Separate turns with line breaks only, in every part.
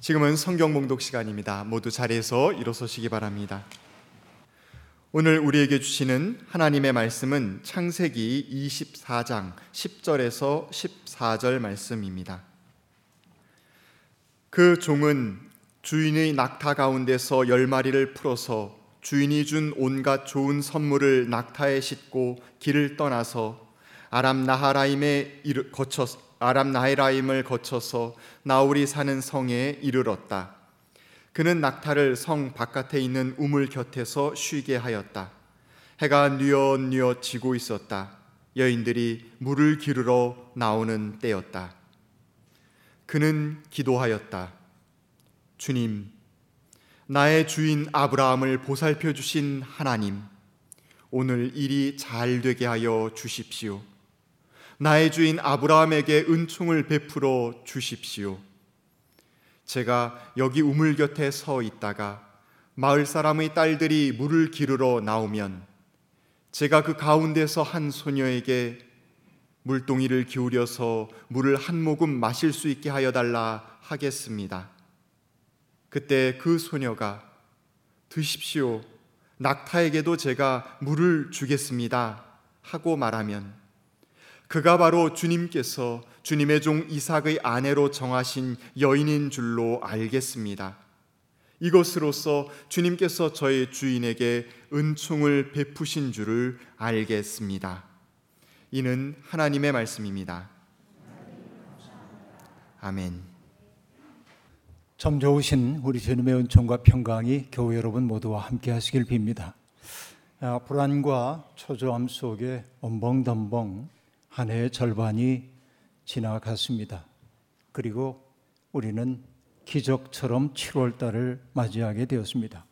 지금은 성경 봉독 시간입니다. 모두 자리에서 일어서시기 바랍니다. 오늘 우리에게 주시는 하나님의 말씀은 창세기 24장 10절에서 14절 말씀입니다. 그 종은 주인의 낙타 가운데서 열 마리를 풀어서 주인이 준 온갖 좋은 선물을 낙타에 싣고 길을 떠나서 아람 나하라임에 거쳐 아람 나하라임을 거쳐서 나홀이 사는 성에 이르렀다. 그는 낙타를 성 바깥에 있는 우물 곁에서 쉬게 하였다. 해가 뉘엿뉘엿 지고 있었다. 여인들이 물을 기르러 나오는 때였다. 그는 기도하였다. 주님, 나의 주인 아브라함을 보살펴 주신 하나님, 오늘 일이 잘 되게 하여 주십시오. 나의 주인 아브라함에게 은총을 베풀어 주십시오. 제가 여기 우물 곁에 서 있다가 마을 사람의 딸들이 물을 기르러 나오면 제가 그 가운데서 한 소녀에게 물동이를 기울여서 물을 한 모금 마실 수 있게 하여 달라 하겠습니다. 그때 그 소녀가 드십시오. 낙타에게도 제가 물을 주겠습니다. 하고 말하면 그가 바로 주님께서 주님의 종 이삭의 아내로 정하신 여인인 줄로 알겠습니다. 이것으로서 주님께서 저의 주인에게 은총을 베푸신 줄을 알겠습니다. 이는 하나님의 말씀입니다. 아멘.
참 좋으신 우리 주님의 은총과 평강이 교회 여러분 모두와 함께 하시길 빕니다. 아, 불안과 초조함 속에 엄벙덤벙 한 해의 절반이 지나갔습니다. 그리고 우리는 기적처럼 7월 달을 맞이하게 되었습니다.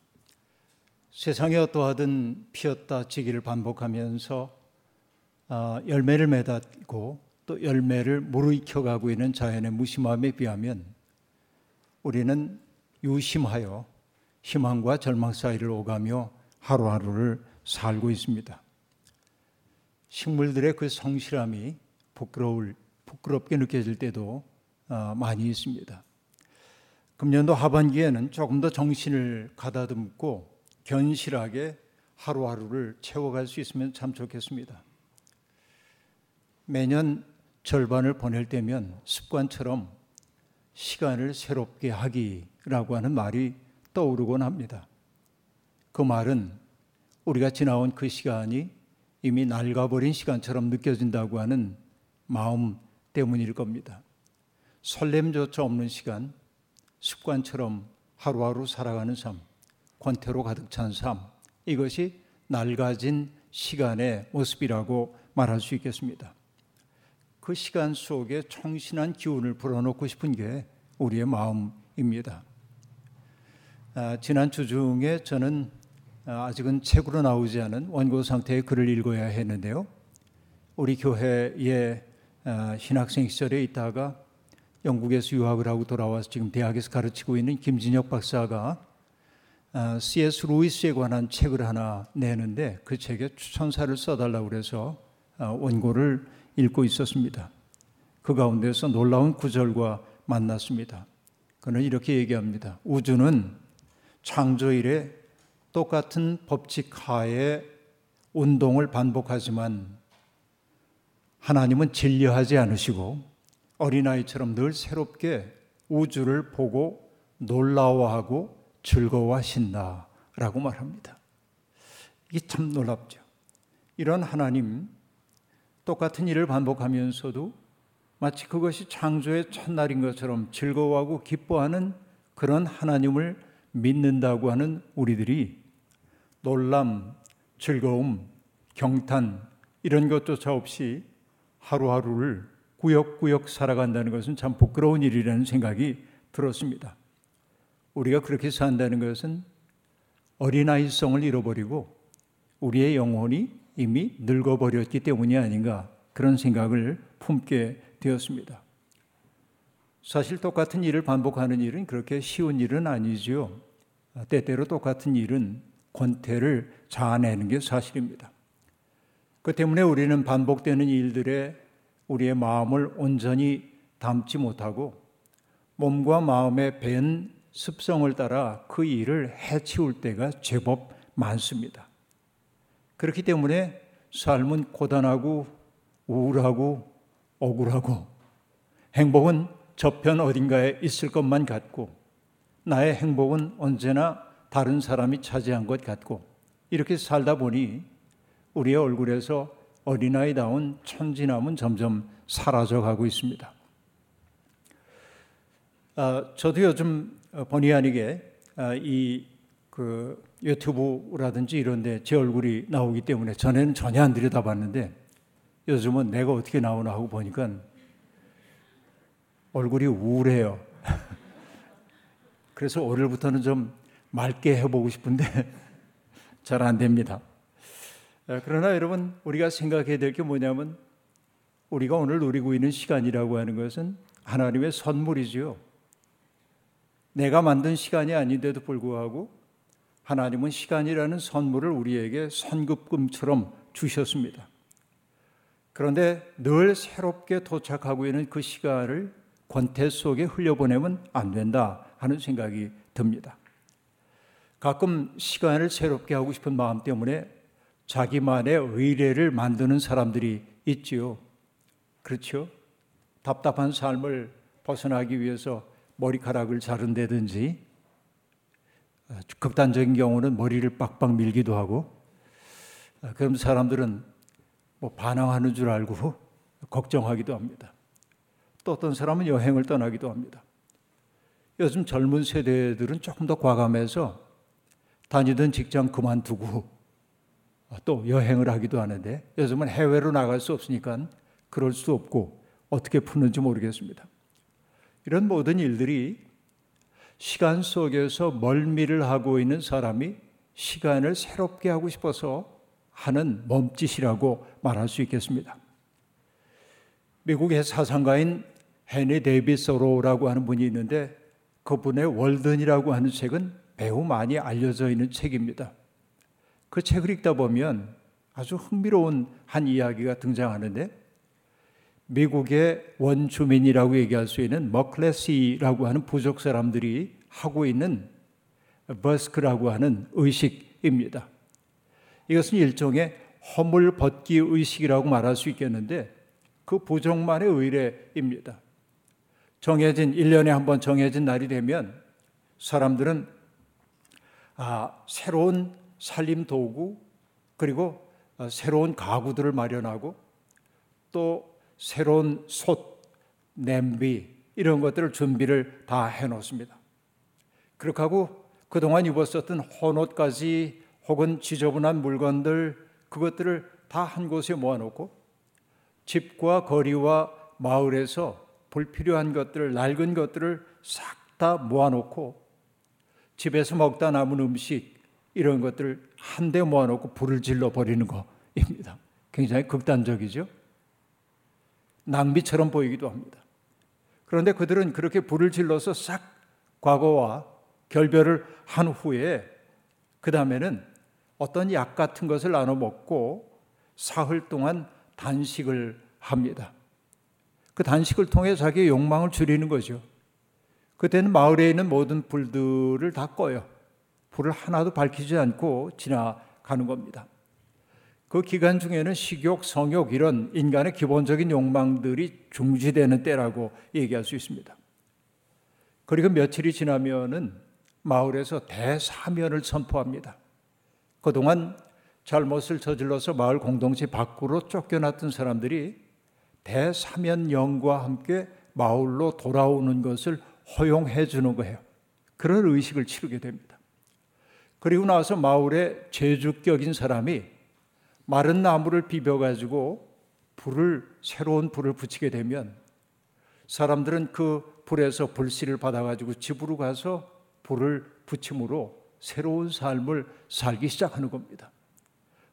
세상에 어떠하든 피었다 지기를 반복하면서 아, 열매를 맺었고 또 열매를 무르익혀가고 있는 자연의 무심함에 비하면 우리는 유심하여 희망과 절망 사이를 오가며 하루하루를 살고 있습니다. 식물들의 그 성실함이 부끄러울, 부끄럽게 느껴질 때도 어, 많이 있습니다. 금년도 하반기에는 조금 더 정신을 가다듬고 견실하게 하루하루를 채워갈 수 있으면 참 좋겠습니다. 매년 절반을 보낼 때면 습관처럼 시간을 새롭게 하기라고 하는 말이 떠오르곤 합니다. 그 말은 우리가 지나온 그 시간이 이미 낡아버린 시간처럼 느껴진다고 하는 마음 때문일 겁니다. 설렘조차 없는 시간, 습관처럼 하루하루 살아가는 삶, 권태로 가득 찬 삶, 이것이 낡아진 시간의 모습이라고 말할 수 있겠습니다. 그 시간 속에 청신한 기운을 불어넣고 싶은 게 우리의 마음입니다. 아, 지난 주 중에 저는 아, 아직은 책으로 나오지 않은 원고 상태의 글을 읽어야 했는데요. 우리 교회에 아, 신학생 시절에 있다가 영국에서 유학을 하고 돌아와서 지금 대학에서 가르치고 있는 김진혁 박사가 아, C.S. 루이스에 관한 책을 하나 내는데 그 책에 추천사를 써달라고 그래서 원고를 읽고 있었습니다. 그 가운데서 놀라운 구절과 만났습니다. 그는 이렇게 얘기합니다. 우주는 창조 이래 똑같은 법칙 하에 운동을 반복하지만 하나님은 진리하지 않으시고 어린아이처럼 늘 새롭게 우주를 보고 놀라워하고 즐거워하신다. 라고 말합니다. 이게 참 놀랍죠. 이런 하나님, 똑같은 일을 반복하면서도 마치 그것이 창조의 첫날인 것처럼 즐거워하고 기뻐하는 그런 하나님을 믿는다고 하는 우리들이 놀람, 즐거움, 경탄 이런 것조차 없이 하루하루를 구역구역 살아간다는 것은 참 부끄러운 일이라는 생각이 들었습니다. 우리가 그렇게 산다는 것은 어린아이성을 잃어버리고 우리의 영혼이 이미 늙어버렸기 때문이 아닌가 그런 생각을 품게 되었습니다. 사실 똑같은 일을 반복하는 일은 그렇게 쉬운 일은 아니지요. 때때로 똑같은 일은 권태를 자아내는 게 사실입니다. 그 때문에 우리는 반복되는 일들에 우리의 마음을 온전히 담지 못하고 몸과 마음의 밴 습성을 따라 그 일을 해치울 때가 제법 많습니다. 그렇기 때문에 삶은 고단하고 우울하고 억울하고 행복은 저편 어딘가에 있을 것만 같고 나의 행복은 언제나 다른 사람이 차지한 것 같고 이렇게 살다 보니 우리의 얼굴에서 어린아이다운 천진함은 점점 사라져 가고 있습니다. 아, 저도 요즘 본의 아니게 아, 이그 유튜브라든지 이런데 제 얼굴이 나오기 때문에 전에는 전혀 안 들여다봤는데 요즘은 내가 어떻게 나오나 하고 보니까 얼굴이 우울해요. 그래서 오늘부터는 좀 맑게 해보고 싶은데 잘 안 됩니다. 그러나 여러분 우리가 생각해야 될 게 뭐냐면 우리가 오늘 누리고 있는 시간이라고 하는 것은 하나님의 선물이지요. 내가 만든 시간이 아닌데도 불구하고 하나님은 시간이라는 선물을 우리에게 선급금처럼 주셨습니다. 그런데 늘 새롭게 도착하고 있는 그 시간을 권태 속에 흘려보내면 안 된다 하는 생각이 듭니다. 가끔 시간을 새롭게 하고 싶은 마음 때문에 자기만의 의례를 만드는 사람들이 있지요. 그렇죠? 답답한 삶을 벗어나기 위해서 머리카락을 자른다든지 극단적인 경우는 머리를 빡빡 밀기도 하고 그럼 사람들은 뭐 반항하는 줄 알고 걱정하기도 합니다. 또 어떤 사람은 여행을 떠나기도 합니다. 요즘 젊은 세대들은 조금 더 과감해서 다니던 직장 그만두고 또 여행을 하기도 하는데 요즘은 해외로 나갈 수 없으니까 그럴 수 없고 어떻게 푸는지 모르겠습니다. 이런 모든 일들이 시간 속에서 멀미를 하고 있는 사람이 시간을 새롭게 하고 싶어서 하는 몸짓이라고 말할 수 있겠습니다. 미국의 사상가인 헤니 데이비소로라고 하는 분이 있는데 그분의 월든이라고 하는 책은 매우 많이 알려져 있는 책입니다. 그 책을 읽다 보면 아주 흥미로운 한 이야기가 등장하는데 미국의 원주민이라고 얘기할 수 있는 머클레시라고 하는 부족 사람들이 하고 있는 버스크라고 하는 의식입니다. 이것은 일종의 허물 벗기 의식이라고 말할 수 있겠는데 그 부족만의 의례입니다. 정해진 1년에 한 번 정해진 날이 되면 사람들은 아, 새로운 살림 도구 그리고 어, 새로운 가구들을 마련하고 또 새로운 솥, 냄비 이런 것들을 준비를 다 해놓습니다. 그렇게 하고 그동안 입었었던 헌옷까지 혹은 지저분한 물건들 그것들을 다 한 곳에 모아놓고 집과 거리와 마을에서 불필요한 것들을 낡은 것들을 싹 다 모아놓고 집에서 먹다 남은 음식 이런 것들을 한데 모아놓고 불을 질러 버리는 것입니다. 굉장히 극단적이죠. 낭비처럼 보이기도 합니다. 그런데 그들은 그렇게 불을 질러서 싹 과거와 결별을 한 후에 그 다음에는 어떤 약 같은 것을 나눠 먹고 사흘 동안 단식을 합니다. 그 단식을 통해 자기의 욕망을 줄이는 거죠. 그때는 마을에 있는 모든 불들을 다 꺼요. 불을 하나도 밝히지 않고 지나가는 겁니다. 그 기간 중에는 식욕, 성욕 이런 인간의 기본적인 욕망들이 중지되는 때라고 얘기할 수 있습니다. 그리고 며칠이 지나면은 마을에서 대사면을 선포합니다. 그동안 잘못을 저질러서 마을 공동체 밖으로 쫓겨났던 사람들이 대사면령과 함께 마을로 돌아오는 것을 허용해 주는 거예요. 그런 의식을 치르게 됩니다. 그리고 나서 마을에 제주격인 사람이 마른 나무를 비벼가지고 불을, 새로운 불을 붙이게 되면 사람들은 그 불에서 불씨를 받아가지고 집으로 가서 불을 붙임으로 새로운 삶을 살기 시작하는 겁니다.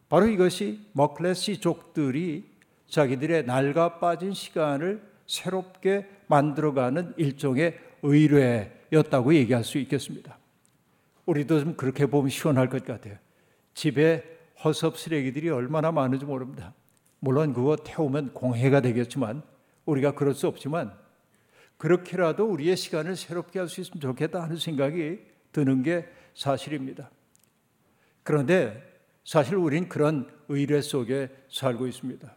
바로 이것이 머클레시족들이 자기들의 낡아 빠진 시간을 새롭게 만들어가는 일종의 의뢰였다고 얘기할 수 있겠습니다. 우리도 좀 그렇게 보면 시원할 것 같아요. 집에 허섭 쓰레기들이 얼마나 많은지 모릅니다. 물론 그거 태우면 공해가 되겠지만 우리가 그럴 수 없지만 그렇게라도 우리의 시간을 새롭게 할 수 있으면 좋겠다 하는 생각이 드는 게 사실입니다. 그런데 사실 우린 그런 의뢰 속에 살고 있습니다.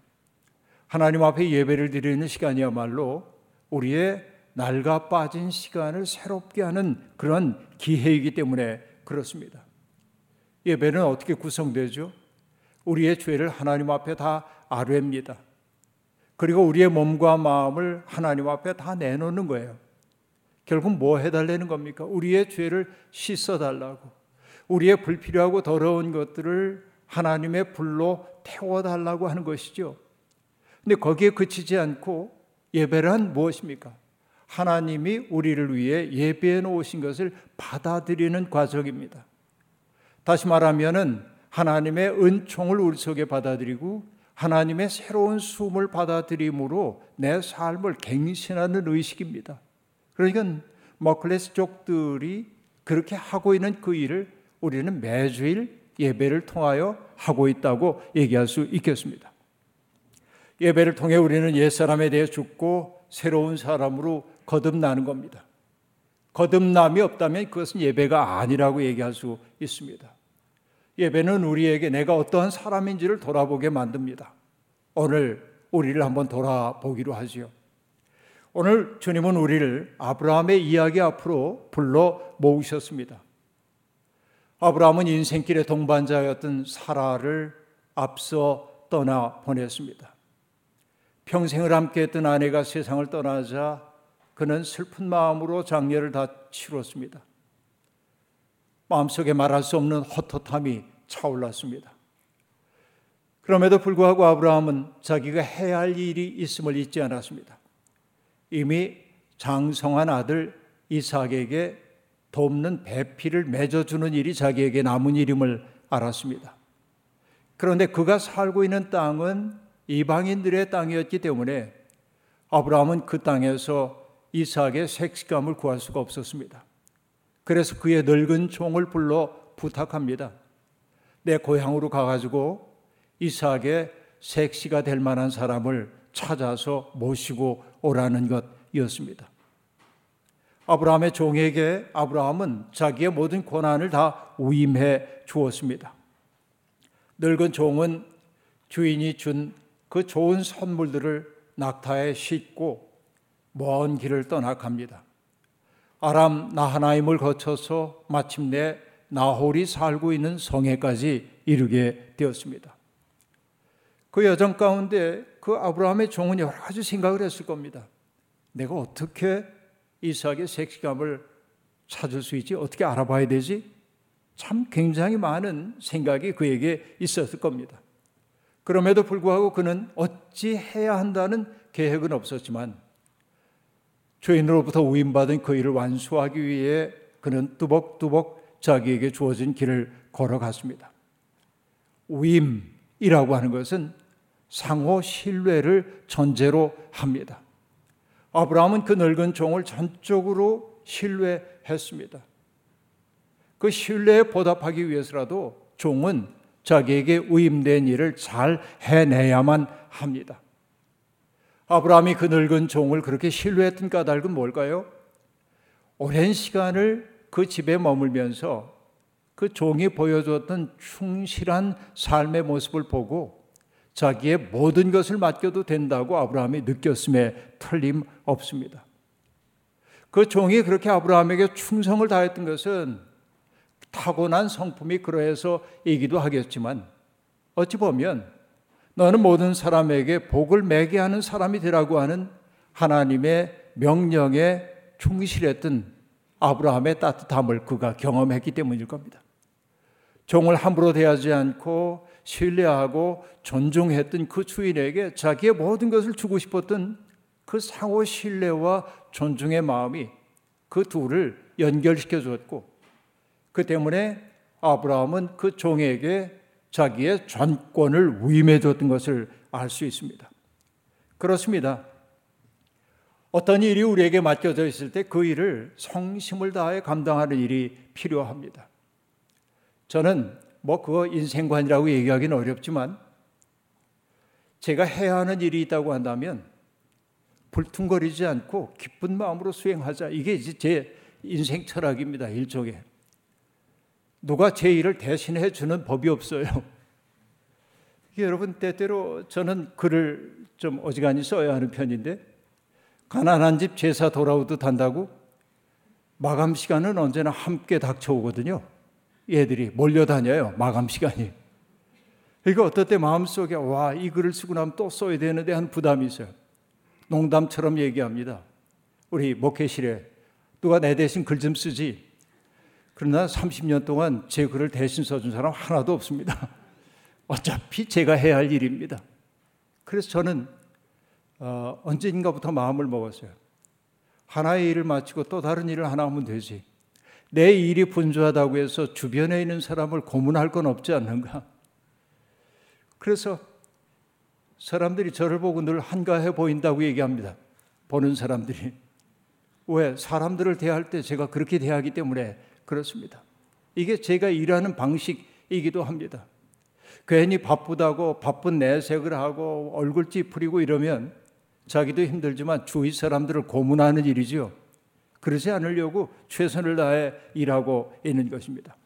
하나님 앞에 예배를 드리는 시간이야말로 우리의 낡아 빠진 시간을 새롭게 하는 그런 기회이기 때문에 그렇습니다. 예배는 어떻게 구성되죠? 우리의 죄를 하나님 앞에 다 아뢰입니다. 그리고 우리의 몸과 마음을 하나님 앞에 다 내놓는 거예요. 결국 뭐 해달라는 겁니까? 우리의 죄를 씻어달라고. 우리의 불필요하고 더러운 것들을 하나님의 불로 태워달라고 하는 것이죠. 근데 거기에 그치지 않고 예배란 무엇입니까? 하나님이 우리를 위해 예배해 놓으신 것을 받아들이는 과정입니다. 다시 말하면은 하나님의 은총을 우리 속에 받아들이고 하나님의 새로운 숨을 받아들임으로 내 삶을 갱신하는 의식입니다. 그러니까 머클레스족들이 그렇게 하고 있는 그 일을 우리는 매주일 예배를 통하여 하고 있다고 얘기할 수 있겠습니다. 예배를 통해 우리는 옛사람에 대해 죽고 새로운 사람으로 거듭나는 겁니다. 거듭남이 없다면 그것은 예배가 아니라고 얘기할 수 있습니다. 예배는 우리에게 내가 어떠한 사람인지를 돌아보게 만듭니다. 오늘 우리를 한번 돌아보기로 하지요. 오늘 주님은 우리를 아브라함의 이야기 앞으로 불러 모으셨습니다. 아브라함은 인생길의 동반자였던 사라를 앞서 떠나 보냈습니다. 평생을 함께했던 아내가 세상을 떠나자 그는 슬픈 마음으로 장례를 다 치렀습니다. 마음속에 말할 수 없는 헛헛함이 차올랐습니다. 그럼에도 불구하고 아브라함은 자기가 해야 할 일이 있음을 잊지 않았습니다. 이미 장성한 아들 이삭에게 돕는 배필을 맺어주는 일이 자기에게 남은 일임을 알았습니다. 그런데 그가 살고 있는 땅은 이방인들의 땅이었기 때문에 아브라함은 그 땅에서 이삭의 색시감을 구할 수가 없었습니다. 그래서 그의 늙은 종을 불러 부탁합니다. 내 고향으로 가가지고 이삭의 색시가 될 만한 사람을 찾아서 모시고 오라는 것이었습니다. 아브라함의 종에게 아브라함은 자기의 모든 권한을 다 위임해 주었습니다. 늙은 종은 주인이 준 그 좋은 선물들을 낙타에 싣고 먼 길을 떠나 갑니다. 아람 나하나임을 거쳐서 마침내 나홀이 살고 있는 성에까지 이르게 되었습니다. 그 여정 가운데 그 아브라함의 종은 여러 가지 생각을 했을 겁니다. 내가 어떻게 이삭의 색시감을 찾을 수 있지? 어떻게 알아봐야 되지? 참 굉장히 많은 생각이 그에게 있었을 겁니다. 그럼에도 불구하고 그는 어찌 해야 한다는 계획은 없었지만 죄인으로부터 우임받은 그 일을 완수하기 위해 그는 뚜벅뚜벅 자기에게 주어진 길을 걸어갔습니다. 우임이라고 하는 것은 상호 신뢰를 전제로 합니다. 아브라함은 그 늙은 종을 전적으로 신뢰했습니다. 그 신뢰에 보답하기 위해서라도 종은 자기에게 위임된 일을 잘 해내야만 합니다. 아브라함이 그 늙은 종을 그렇게 신뢰했던 까닭은 뭘까요? 오랜 시간을 그 집에 머물면서 그 종이 보여주었던 충실한 삶의 모습을 보고 자기의 모든 것을 맡겨도 된다고 아브라함이 느꼈음에 틀림없습니다. 그 종이 그렇게 아브라함에게 충성을 다했던 것은 타고난 성품이 그러해서 이기도 하겠지만 어찌 보면 너는 모든 사람에게 복을 매게 하는 사람이 되라고 하는 하나님의 명령에 충실했던 아브라함의 따뜻함을 그가 경험했기 때문일 겁니다. 종을 함부로 대하지 않고 신뢰하고 존중했던 그 주인에게 자기의 모든 것을 주고 싶었던 그 상호 신뢰와 존중의 마음이 그 둘을 연결시켜 주었고 그 때문에 아브라함은 그 종에게 자기의 전권을 위임해 줬던 것을 알 수 있습니다. 그렇습니다. 어떤 일이 우리에게 맡겨져 있을 때 그 일을 성심을 다해 감당하는 일이 필요합니다. 저는 뭐 그거 인생관이라고 얘기하기는 어렵지만 제가 해야 하는 일이 있다고 한다면 불퉁거리지 않고 기쁜 마음으로 수행하자. 이게 이제 제 인생 철학입니다. 일종의. 누가 제 일을 대신해 주는 법이 없어요. 여러분 때때로 저는 글을 좀 어지간히 써야 하는 편인데 가난한 집 제사 돌아오듯 한다고 마감 시간은 언제나 함께 닥쳐오거든요. 얘들이 몰려다녀요. 마감 시간이. 그러니까 어떨 때 마음속에 와, 이 글을 쓰고 나면 또 써야 되는데 한 부담이 있어요. 농담처럼 얘기합니다. 우리 목회실에 누가 내 대신 글 좀 쓰지. 그러나 30년 동안 제 글을 대신 써준 사람 하나도 없습니다. 어차피 제가 해야 할 일입니다. 그래서 저는 어, 언젠가부터 마음을 먹었어요. 하나의 일을 마치고 또 다른 일을 하나 하면 되지. 내 일이 분주하다고 해서 주변에 있는 사람을 고문할 건 없지 않는가. 그래서 사람들이 저를 보고 늘 한가해 보인다고 얘기합니다. 보는 사람들이. 왜? 사람들을 대할 때 제가 그렇게 대하기 때문에 그렇습니다. 이게 제가 일하는 방식이기도 합니다. 괜히 바쁘다고 바쁜 내색을 하고 얼굴 찌푸리고 이러면 자기도 힘들지만 주위 사람들을 고문하는 일이지요. 그러지 않으려고 최선을 다해 일하고 있는 것입니다.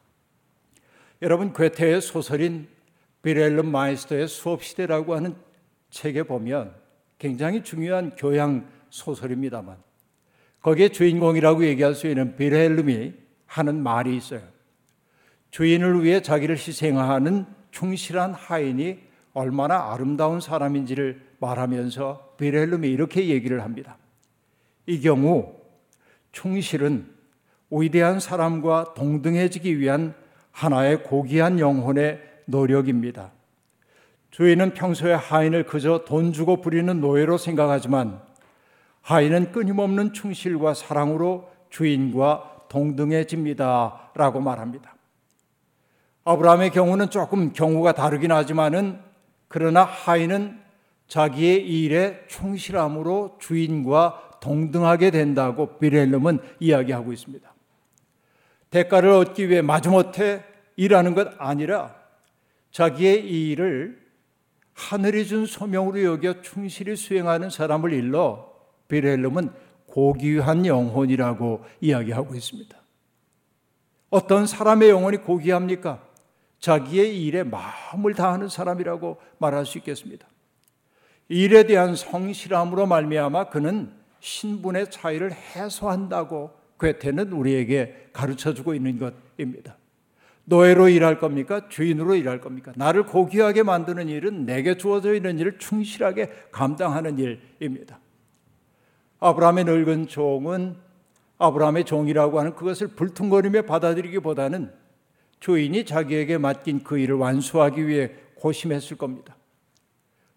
여러분 괴테의 소설인 빌헬름 마이스터의 수업 시대라고 하는 책에 보면 굉장히 중요한 교양 소설입니다만 거기에 주인공이라고 얘기할 수 있는 빌헬름이 하는 말이 있어요. 주인을 위해 자기를 희생하는 충실한 하인이 얼마나 아름다운 사람인지를 말하면서 빌헬름이 이렇게 얘기를 합니다. 이 경우 충실은 위대한 사람과 동등해지기 위한 하나의 고귀한 영혼의 노력입니다. 주인은 평소에 하인을 그저 돈 주고 부리는 노예로 생각하지만 하인은 끊임없는 충실과 사랑으로 주인과 동등해집니다. 라고 말합니다. 아브라함의 경우는 조금 경우가 다르긴 하지만은 그러나 하인은 자기의 일에 충실함으로 주인과 동등하게 된다고 비렐름은 이야기하고 있습니다. 대가를 얻기 위해 마지못해 일하는 것 아니라 자기의 일을 하늘이 준 소명으로 여겨 충실히 수행하는 사람을 일러 비렐름은 고귀한 영혼이라고 이야기하고 있습니다. 어떤 사람의 영혼이 고귀합니까? 자기의 일에 마음을 다하는 사람이라고 말할 수 있겠습니다. 일에 대한 성실함으로 말미암아 그는 신분의 차이를 해소한다고 괴테는 우리에게 가르쳐 주고 있는 것입니다. 노예로 일할 겁니까? 주인으로 일할 겁니까? 나를 고귀하게 만드는 일은 내게 주어져 있는 일을 충실하게 감당하는 일입니다. 아브라함의 늙은 종은 아브라함의 종이라고 하는 그것을 불퉁거리며 받아들이기보다는 주인이 자기에게 맡긴 그 일을 완수하기 위해 고심했을 겁니다.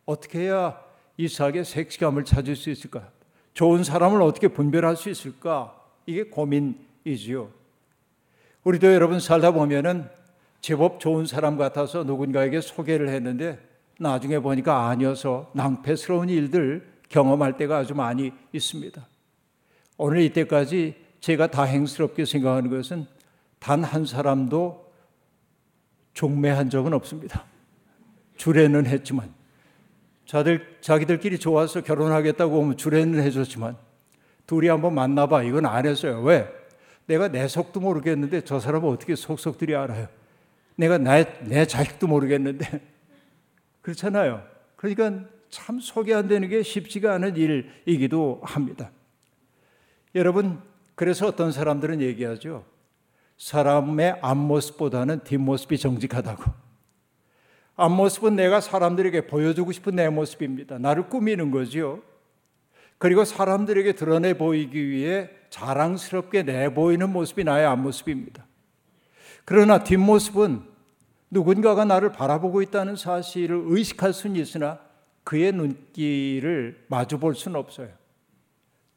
어떻게 해야 이삭의 섹시감을 찾을 수 있을까? 좋은 사람을 어떻게 분별할 수 있을까? 이게 고민이지요. 우리도 여러분 살다 보면은 제법 좋은 사람 같아서 누군가에게 소개를 했는데 나중에 보니까 아니어서 낭패스러운 일들 경험할 때가 아주 많이 있습니다. 오늘 이때까지 제가 다행스럽게 생각하는 것은 단 한 사람도 종매한 적은 없습니다. 주례는 했지만 자들 자기들끼리 좋아서 결혼하겠다고 하면 주례는 해줬지만 둘이 한번 만나봐 이건 안 했어요. 왜? 내가 내 속도 모르겠는데 저 사람은 어떻게 속속들이 알아요? 내가 내, 내 자식도 모르겠는데 그렇잖아요. 그러니까 참 소개 안 되는 게 쉽지가 않은 일이기도 합니다. 여러분 그래서 어떤 사람들은 얘기하죠. 사람의 앞모습보다는 뒷모습이 정직하다고. 앞모습은 내가 사람들에게 보여주고 싶은 내 모습입니다. 나를 꾸미는 거지요. 그리고 사람들에게 드러내 보이기 위해 자랑스럽게 내보이는 모습이 나의 앞모습입니다. 그러나 뒷모습은 누군가가 나를 바라보고 있다는 사실을 의식할 수는 있으나 그의 눈길을 마주 볼 수는 없어요.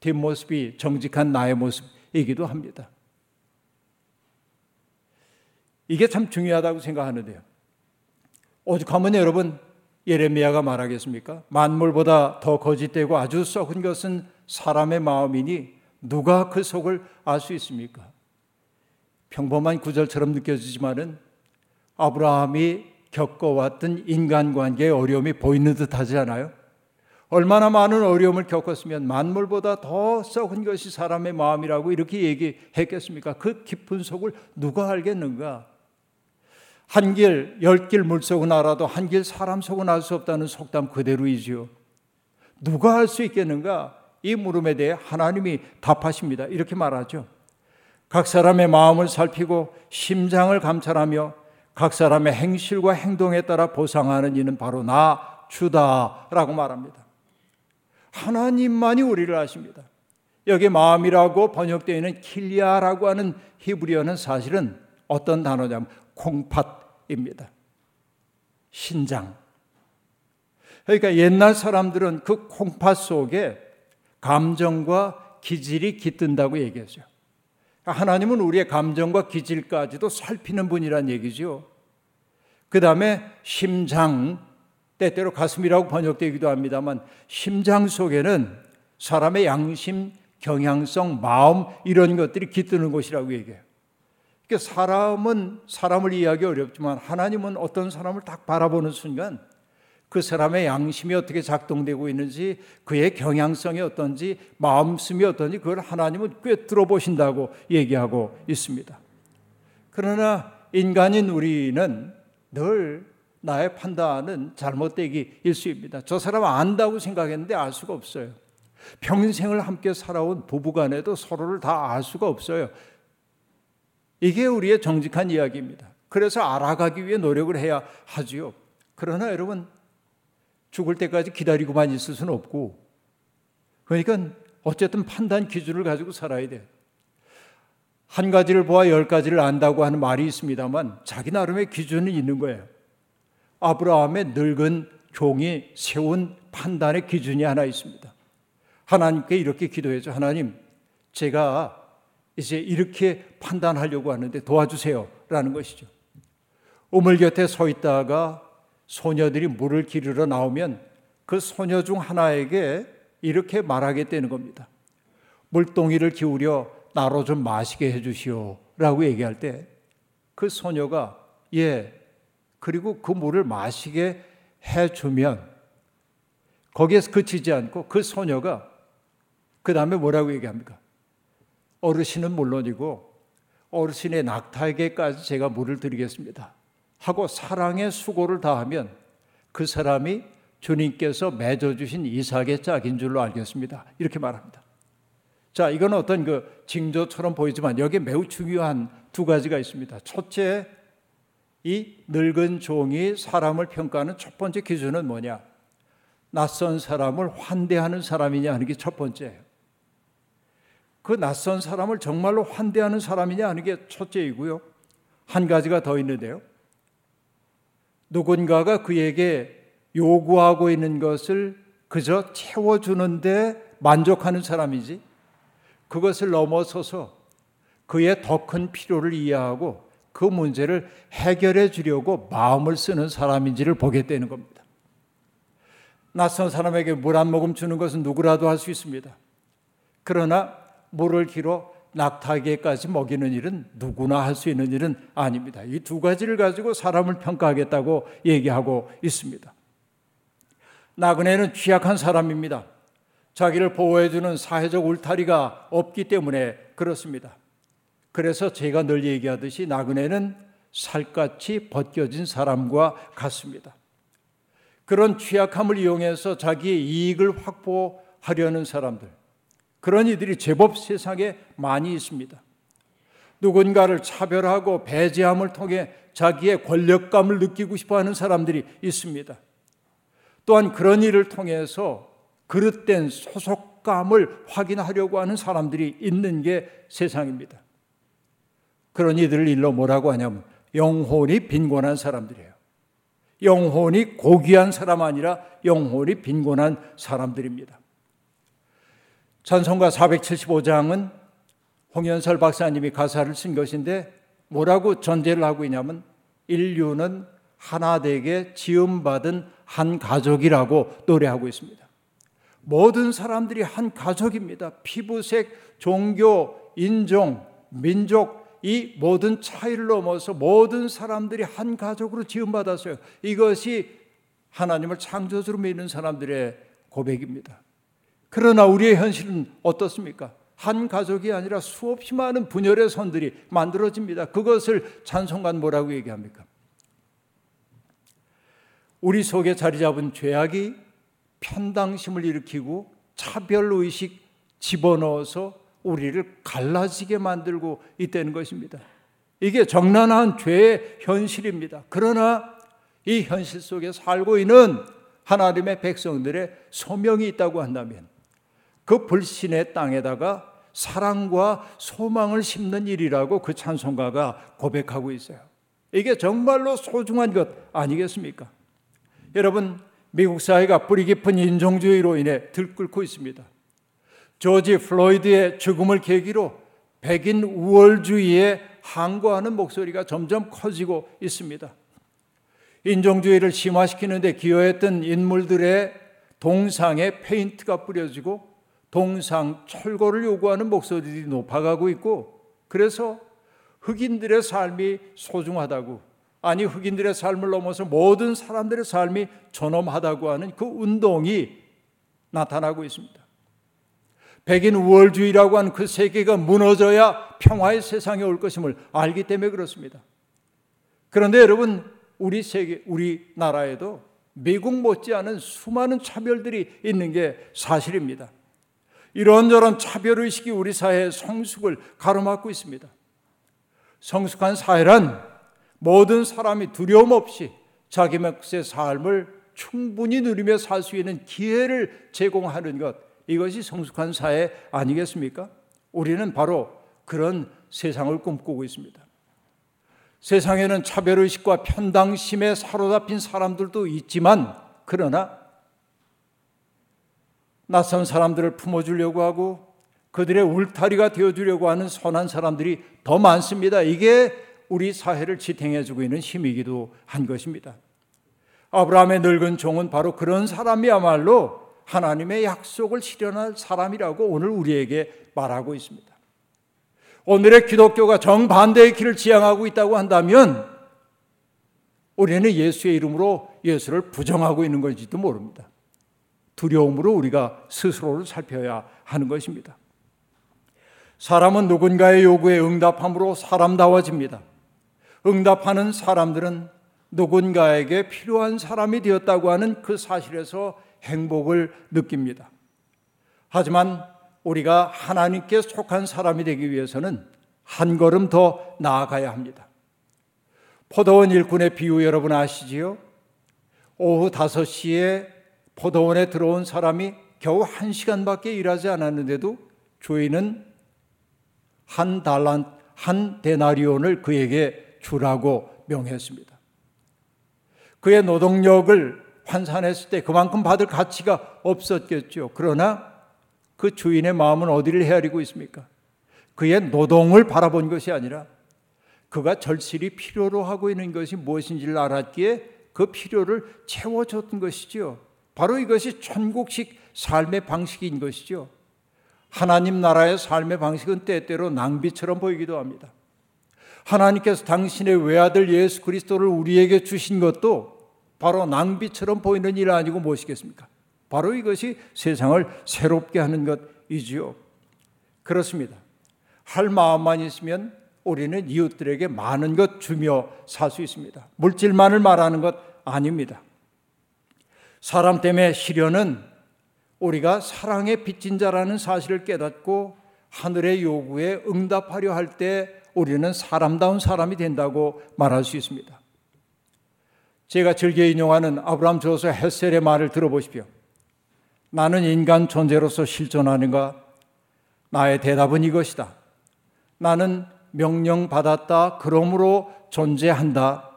뒷모습이 정직한 나의 모습이기도 합니다. 이게 참 중요하다고 생각하는데요. 오죽하면 여러분 예레미야가 말하겠습니까? 만물보다 더 거짓되고 아주 썩은 것은 사람의 마음이니 누가 그 속을 알 수 있습니까? 평범한 구절처럼 느껴지지만은 아브라함이 겪어왔던 인간관계의 어려움이 보이는 듯 하지 않아요? 얼마나 많은 어려움을 겪었으면 만물보다 더 썩은 것이 사람의 마음이라고 이렇게 얘기했겠습니까? 그 깊은 속을 누가 알겠는가? 한 길, 열 길 물속은 알아도 한 길 사람 속은 알 수 없다는 속담 그대로이지요. 누가 알 수 있겠는가? 이 물음에 대해 하나님이 답하십니다. 이렇게 말하죠. 각 사람의 마음을 살피고 심장을 감찰하며 각 사람의 행실과 행동에 따라 보상하는 이는 바로 나 주다라고 말합니다. 하나님만이 우리를 아십니다. 여기 마음이라고 번역되어 있는 킬리아라고 하는 히브리어는 사실은 어떤 단어냐면 콩팥입니다. 신장. 그러니까 옛날 사람들은 그 콩팥 속에 감정과 기질이 깃든다고 얘기하죠. 하나님은 우리의 감정과 기질까지도 살피는 분이란 얘기죠. 그 다음에 심장, 때때로 가슴이라고 번역되기도 합니다만 심장 속에는 사람의 양심, 경향성, 마음 이런 것들이 깃드는 곳이라고 얘기해요. 그러니까 사람은 사람을 이해하기 어렵지만 하나님은 어떤 사람을 딱 바라보는 순간 그 사람의 양심이 어떻게 작동되고 있는지 그의 경향성이 어떤지 마음씀이 어떤지 그걸 하나님은 꿰뚫어 보신다고 얘기하고 있습니다. 그러나 인간인 우리는 늘 나의 판단은 잘못되기 일수입니다. 저 사람 안다고 생각했는데 알 수가 없어요. 평생을 함께 살아온 부부간에도 서로를 다 알 수가 없어요. 이게 우리의 정직한 이야기입니다. 그래서 알아가기 위해 노력을 해야 하지요. 그러나 여러분 죽을 때까지 기다리고만 있을 수는 없고 그러니까 어쨌든 판단 기준을 가지고 살아야 돼. 한 가지를 보아 열 가지를 안다고 하는 말이 있습니다만 자기 나름의 기준이 있는 거예요. 아브라함의 늙은 종이 세운 판단의 기준이 하나 있습니다. 하나님께 이렇게 기도해죠. 하나님, 제가 이제 이렇게 판단하려고 하는데 도와주세요. 라는 것이죠. 우물 곁에 서 있다가 소녀들이 물을 기르러 나오면 그 소녀 중 하나에게 이렇게 말하게 되는 겁니다. 물동이를 기울여 나로 좀 마시게 해주시오. 라고 얘기할 때 그 소녀가 예, 그리고 그 물을 마시게 해주면 거기에서 그치지 않고 그 소녀가 그 다음에 뭐라고 얘기합니까? 어르신은 물론이고 어르신의 낙타에게까지 제가 물을 드리겠습니다. 하고 사랑의 수고를 다하면 그 사람이 주님께서 맺어주신 이삭의 짝인 줄로 알겠습니다. 이렇게 말합니다. 자, 이건 어떤 그 징조처럼 보이지만 여기에 매우 중요한 두 가지가 있습니다. 첫째, 이 늙은 종이 사람을 평가하는 첫 번째 기준은 뭐냐? 낯선 사람을 환대하는 사람이냐 하는 게 첫 번째예요. 그 낯선 사람을 정말로 환대하는 사람이냐 하는 게 첫째이고요. 한 가지가 더 있는데요. 누군가가 그에게 요구하고 있는 것을 그저 채워주는데 만족하는 사람이지 그것을 넘어서서 그의 더 큰 필요를 이해하고 그 문제를 해결해 주려고 마음을 쓰는 사람인지를 보게 되는 겁니다. 낯선 사람에게 물 한 모금 주는 것은 누구라도 할 수 있습니다. 그러나 물을 길어 낙타에게까지 먹이는 일은 누구나 할 수 있는 일은 아닙니다. 이 두 가지를 가지고 사람을 평가하겠다고 얘기하고 있습니다. 나그네는 취약한 사람입니다. 자기를 보호해주는 사회적 울타리가 없기 때문에 그렇습니다. 그래서 제가 늘 얘기하듯이 나그네는 살갗이 벗겨진 사람과 같습니다. 그런 취약함을 이용해서 자기의 이익을 확보하려는 사람들, 그런 이들이 제법 세상에 많이 있습니다. 누군가를 차별하고 배제함을 통해 자기의 권력감을 느끼고 싶어 하는 사람들이 있습니다. 또한 그런 일을 통해서 그릇된 소속감을 확인하려고 하는 사람들이 있는 게 세상입니다. 그런 이들을 일러 뭐라고 하냐면 영혼이 빈곤한 사람들이에요. 영혼이 고귀한 사람 아니라 영혼이 빈곤한 사람들입니다. 찬송가 475장은 홍연설 박사님이 가사를 쓴 것인데 뭐라고 전제를 하고 있냐면 인류는 하나 되게 지음받은 한 가족이라고 노래하고 있습니다. 모든 사람들이 한 가족입니다. 피부색, 종교, 인종, 민족, 이 모든 차이를 넘어서 모든 사람들이 한 가족으로 지음받았어요. 이것이 하나님을 창조주로 믿는 사람들의 고백입니다. 그러나 우리의 현실은 어떻습니까? 한 가족이 아니라 수없이 많은 분열의 선들이 만들어집니다. 그것을 찬송관 뭐라고 얘기합니까? 우리 속에 자리 잡은 죄악이 편당심을 일으키고 차별의식 집어넣어서 우리를 갈라지게 만들고 있다는 것입니다. 이게 정난한 죄의 현실입니다. 그러나 이 현실 속에 살고 있는 하나님의 백성들의 소명이 있다고 한다면 그 불신의 땅에다가 사랑과 소망을 심는 일이라고 그 찬송가가 고백하고 있어요. 이게 정말로 소중한 것 아니겠습니까? 여러분, 미국 사회가 뿌리 깊은 인종주의로 인해 들끓고 있습니다. 조지 플로이드의 죽음을 계기로 백인 우월주의에 항거하는 목소리가 점점 커지고 있습니다. 인종주의를 심화시키는데 기여했던 인물들의 동상에 페인트가 뿌려지고 동상 철거를 요구하는 목소리들이 높아가고 있고 그래서 흑인들의 삶이 소중하다고 아니 흑인들의 삶을 넘어서 모든 사람들의 삶이 존엄하다고 하는 그 운동이 나타나고 있습니다. 백인 우월주의라고 하는 그 세계가 무너져야 평화의 세상에 올 것임을 알기 때문에 그렇습니다. 그런데 여러분 우리 세계 우리 나라에도 미국 못지않은 수많은 차별들이 있는 게 사실입니다. 이런저런 차별의식이 우리 사회의 성숙을 가로막고 있습니다. 성숙한 사회란 모든 사람이 두려움 없이 자기 몫의 삶을 충분히 누리며 살 수 있는 기회를 제공하는 것, 이것이 성숙한 사회 아니겠습니까? 우리는 바로 그런 세상을 꿈꾸고 있습니다. 세상에는 차별의식과 편당심에 사로잡힌 사람들도 있지만, 그러나 낯선 사람들을 품어주려고 하고 그들의 울타리가 되어주려고 하는 선한 사람들이 더 많습니다. 이게 우리 사회를 지탱해주고 있는 힘이기도 한 것입니다. 아브라함의 늙은 종은 바로 그런 사람이야말로 하나님의 약속을 실현할 사람이라고 오늘 우리에게 말하고 있습니다. 오늘의 기독교가 정반대의 길을 지향하고 있다고 한다면 우리는 예수의 이름으로 예수를 부정하고 있는 건지도 모릅니다. 두려움으로 우리가 스스로를 살펴야 하는 것입니다. 사람은 누군가의 요구에 응답함으로 사람다워집니다. 응답하는 사람들은 누군가에게 필요한 사람이 되었다고 하는 그 사실에서 행복을 느낍니다. 하지만 우리가 하나님께 속한 사람이 되기 위해서는 한 걸음 더 나아가야 합니다. 포도원 일꾼의 비유 여러분 아시지요? 오후 5시에 포도원에 들어온 사람이 겨우 한 시간밖에 일하지 않았는데도 주인은 한 달란 한 데나리온을 그에게 주라고 명했습니다. 그의 노동력을 환산했을 때 그만큼 받을 가치가 없었겠죠. 그러나 그 주인의 마음은 어디를 헤아리고 있습니까? 그의 노동을 바라본 것이 아니라 그가 절실히 필요로 하고 있는 것이 무엇인지를 알았기에 그 필요를 채워줬던 것이지요. 바로 이것이 천국식 삶의 방식인 것이죠. 하나님 나라의 삶의 방식은 때때로 낭비처럼 보이기도 합니다. 하나님께서 당신의 외아들 예수 그리스도를 우리에게 주신 것도 바로 낭비처럼 보이는 일 아니고 무엇이겠습니까? 바로 이것이 세상을 새롭게 하는 것이지요. 그렇습니다. 할 마음만 있으면 우리는 이웃들에게 많은 것 주며 살 수 있습니다. 물질만을 말하는 것 아닙니다. 사람 때문에 시련은 우리가 사랑의 빚진 자라는 사실을 깨닫고 하늘의 요구에 응답하려 할 때 우리는 사람다운 사람이 된다고 말할 수 있습니다. 제가 즐겨 인용하는 아브라함 조서 헬셀의 말을 들어보십시오. 나는 인간 존재로서 실존하는가? 나의 대답은 이것이다. 나는 명령받았다. 그러므로 존재한다.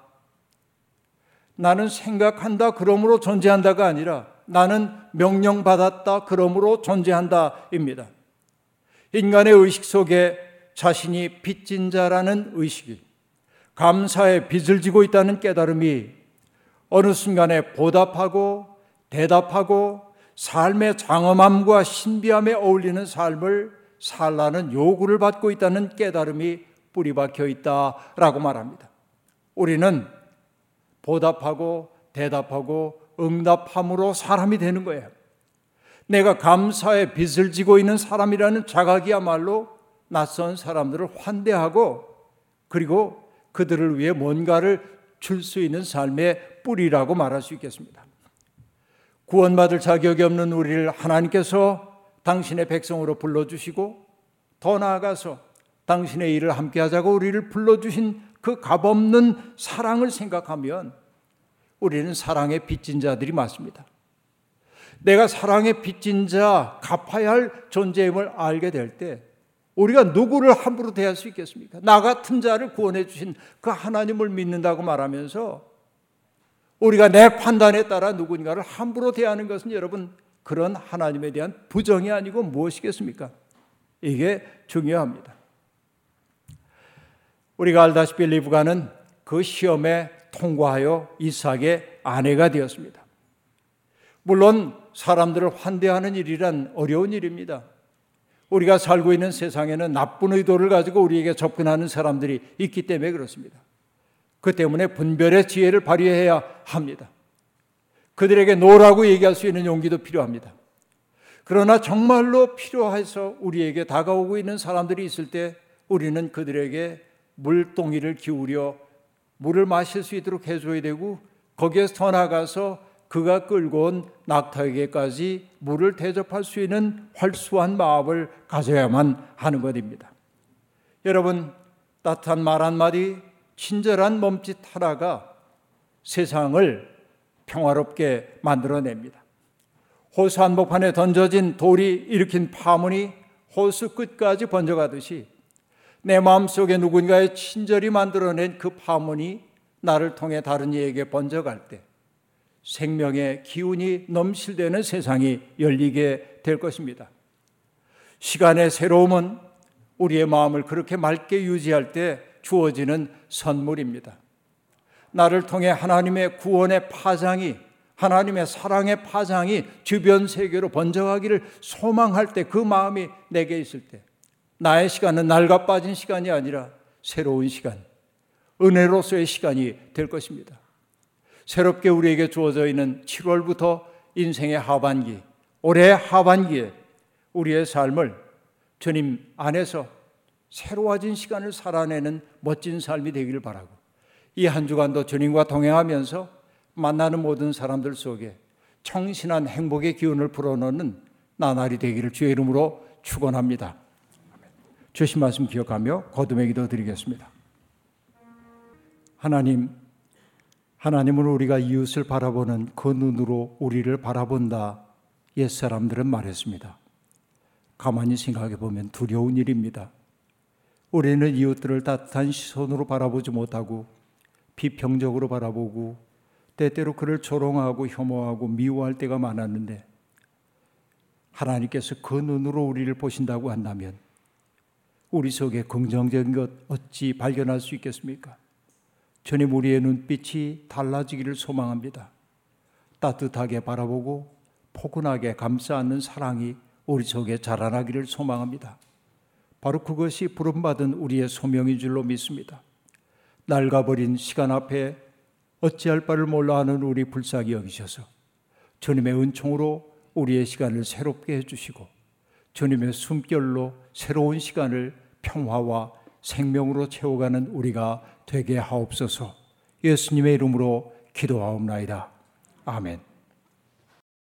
나는 생각한다. 그러므로 존재한다가 아니라 나는 명령받았다. 그러므로 존재한다입니다. 인간의 의식 속에 자신이 빚진 자라는 의식이 감사의 빚을 지고 있다는 깨달음이 어느 순간에 보답하고 대답하고 삶의 장엄함과 신비함에 어울리는 삶을 살라는 요구를 받고 있다는 깨달음이 뿌리박혀 있다라고 말합니다. 우리는 보답하고 대답하고 응답함으로 사람이 되는 거예요. 내가 감사의 빚을 지고 있는 사람이라는 자각이야말로 낯선 사람들을 환대하고 그리고 그들을 위해 뭔가를 줄 수 있는 삶의 뿌리라고 말할 수 있겠습니다. 구원받을 자격이 없는 우리를 하나님께서 당신의 백성으로 불러주시고 더 나아가서 당신의 일을 함께 하자고 우리를 불러주신 그 값없는 사랑을 생각하면 우리는 사랑의 빚진 자들이 맞습니다. 내가 사랑의 빚진 자, 갚아야 할 존재임을 알게 될 때, 우리가 누구를 함부로 대할 수 있겠습니까? 나 같은 자를 구원해 주신 그 하나님을 믿는다고 말하면서 우리가 내 판단에 따라 누군가를 함부로 대하는 것은 여러분 그런 하나님에 대한 부정이 아니고 무엇이겠습니까? 이게 중요합니다. 우리가 알다시피 리브가는 그 시험에 통과하여 이삭의 아내가 되었습니다. 물론 사람들을 환대하는 일이란 어려운 일입니다. 우리가 살고 있는 세상에는 나쁜 의도를 가지고 우리에게 접근하는 사람들이 있기 때문에 그렇습니다. 그 때문에 분별의 지혜를 발휘해야 합니다. 그들에게 노라고 얘기할 수 있는 용기도 필요합니다. 그러나 정말로 필요해서 우리에게 다가오고 있는 사람들이 있을 때 우리는 그들에게 물동이를 기울여 물을 마실 수 있도록 해줘야 되고 거기에서 더 나가서 그가 끌고 온 낙타에게까지 물을 대접할 수 있는 활수한 마음을 가져야만 하는 것입니다. 여러분 따뜻한 말 한마디 친절한 몸짓 하나가 세상을 평화롭게 만들어냅니다. 호수 한복판에 던져진 돌이 일으킨 파문이 호수 끝까지 번져가듯이 내 마음속에 누군가의 친절이 만들어낸 그 파문이 나를 통해 다른 이에게 번져갈 때 생명의 기운이 넘실대는 세상이 열리게 될 것입니다. 시간의 새로움은 우리의 마음을 그렇게 맑게 유지할 때 주어지는 선물입니다. 나를 통해 하나님의 구원의 파장이 하나님의 사랑의 파장이 주변 세계로 번져가기를 소망할 때 그 마음이 내게 있을 때 나의 시간은 낡아 빠진 시간이 아니라 새로운 시간, 은혜로서의 시간이 될 것입니다. 새롭게 우리에게 주어져 있는 7월부터 인생의 하반기, 올해 하반기에 우리의 삶을 주님 안에서 새로워진 시간을 살아내는 멋진 삶이 되기를 바라고 이 한 주간도 주님과 동행하면서 만나는 모든 사람들 속에 청신한 행복의 기운을 불어넣는 나날이 되기를 주의 이름으로 축원합니다. 주신 말씀 기억하며 거듭의 기도 드리겠습니다. 하나님, 하나님은 우리가 이웃을 바라보는 그 눈으로 우리를 바라본다. 옛 사람들은 말했습니다. 가만히 생각해 보면 두려운 일입니다. 우리는 이웃들을 따뜻한 시선으로 바라보지 못하고 비평적으로 바라보고 때때로 그를 조롱하고 혐오하고 미워할 때가 많았는데 하나님께서 그 눈으로 우리를 보신다고 한다면 우리 속에 긍정적인 것 어찌 발견할 수 있겠습니까? 주님 우리의 눈빛이 달라지기를 소망합니다. 따뜻하게 바라보고 포근하게 감싸 안는 사랑이 우리 속에 자라나기를 소망합니다. 바로 그것이 부름받은 우리의 소명인 줄로 믿습니다. 낡아버린 시간 앞에 어찌할 바를 몰라 하는 우리 불쌍히 여기셔서 주님의 은총으로 우리의 시간을 새롭게 해주시고 주님의 숨결로 새로운 시간을 평화와 생명으로 채워가는 우리가 되게 하옵소서 예수님의 이름으로 기도하옵나이다. 아멘.